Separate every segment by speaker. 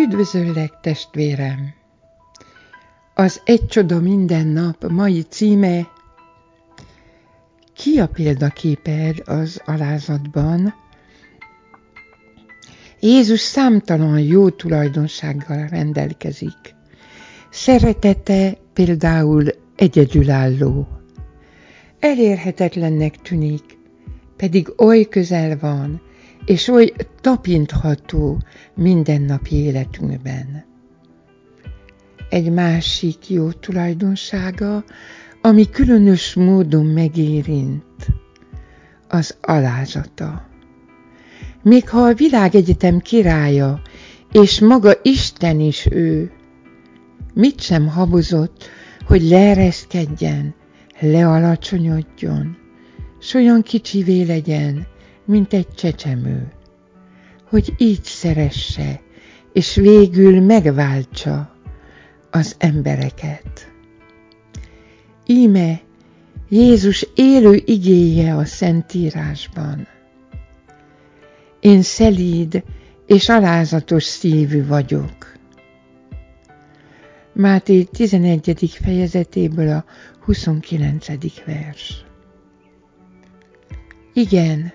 Speaker 1: Üdvözöllek, testvérem! Az Egy csoda minden nap mai címe Ki a példaképed az alázatban? Jézus számtalan jó tulajdonsággal rendelkezik. Szeretete például egyedülálló. Elérhetetlennek tűnik, pedig oly közel van, és oly tapintható mindennapi életünkben. Egy másik jó tulajdonsága, ami különös módon megérint, az alázata. Még ha a világegyetem királya, és maga Isten is ő, mit sem habozott, hogy leereszkedjen, lealacsonyodjon, s olyan kicsivé legyen, mint egy csecsemő, hogy így szeresse, és végül megváltsa az embereket. Íme Jézus élő igéje a Szentírásban. Én szelíd és alázatos szívű vagyok. Máté 11. fejezetéből a 29. vers. Igen,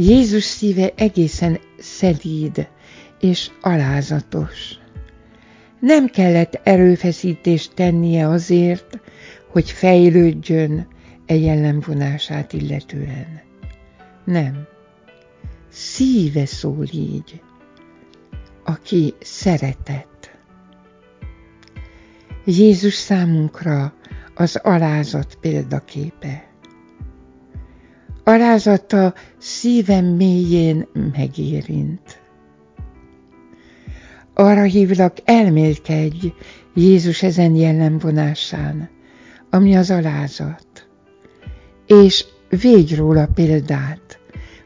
Speaker 1: Jézus szíve egészen szelíd és alázatos. Nem kellett erőfeszítést tennie azért, hogy fejlődjön e jellemvonását illetően. Nem. Szíve szól így, aki szeretett. Jézus számunkra az alázat példaképe. Alázata szívem mélyén megérint. Arra hívlak, elmélkedj Jézus ezen jellemvonásán, ami az alázat, és végy róla példát,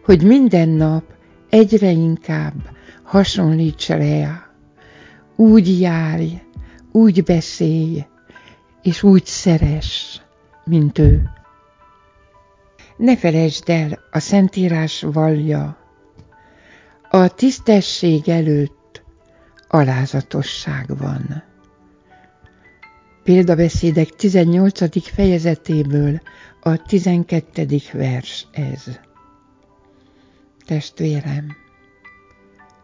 Speaker 1: hogy minden nap egyre inkább hasonlíts rá, úgy járj, úgy beszélj, és úgy szeress, mint ő. Ne felejtsd el, a Szentírás vallja, a tisztesség előtt alázatosság van. Példabeszédek 18. fejezetéből a 12. vers ez. Testvérem,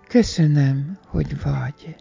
Speaker 1: köszönöm, hogy vagy.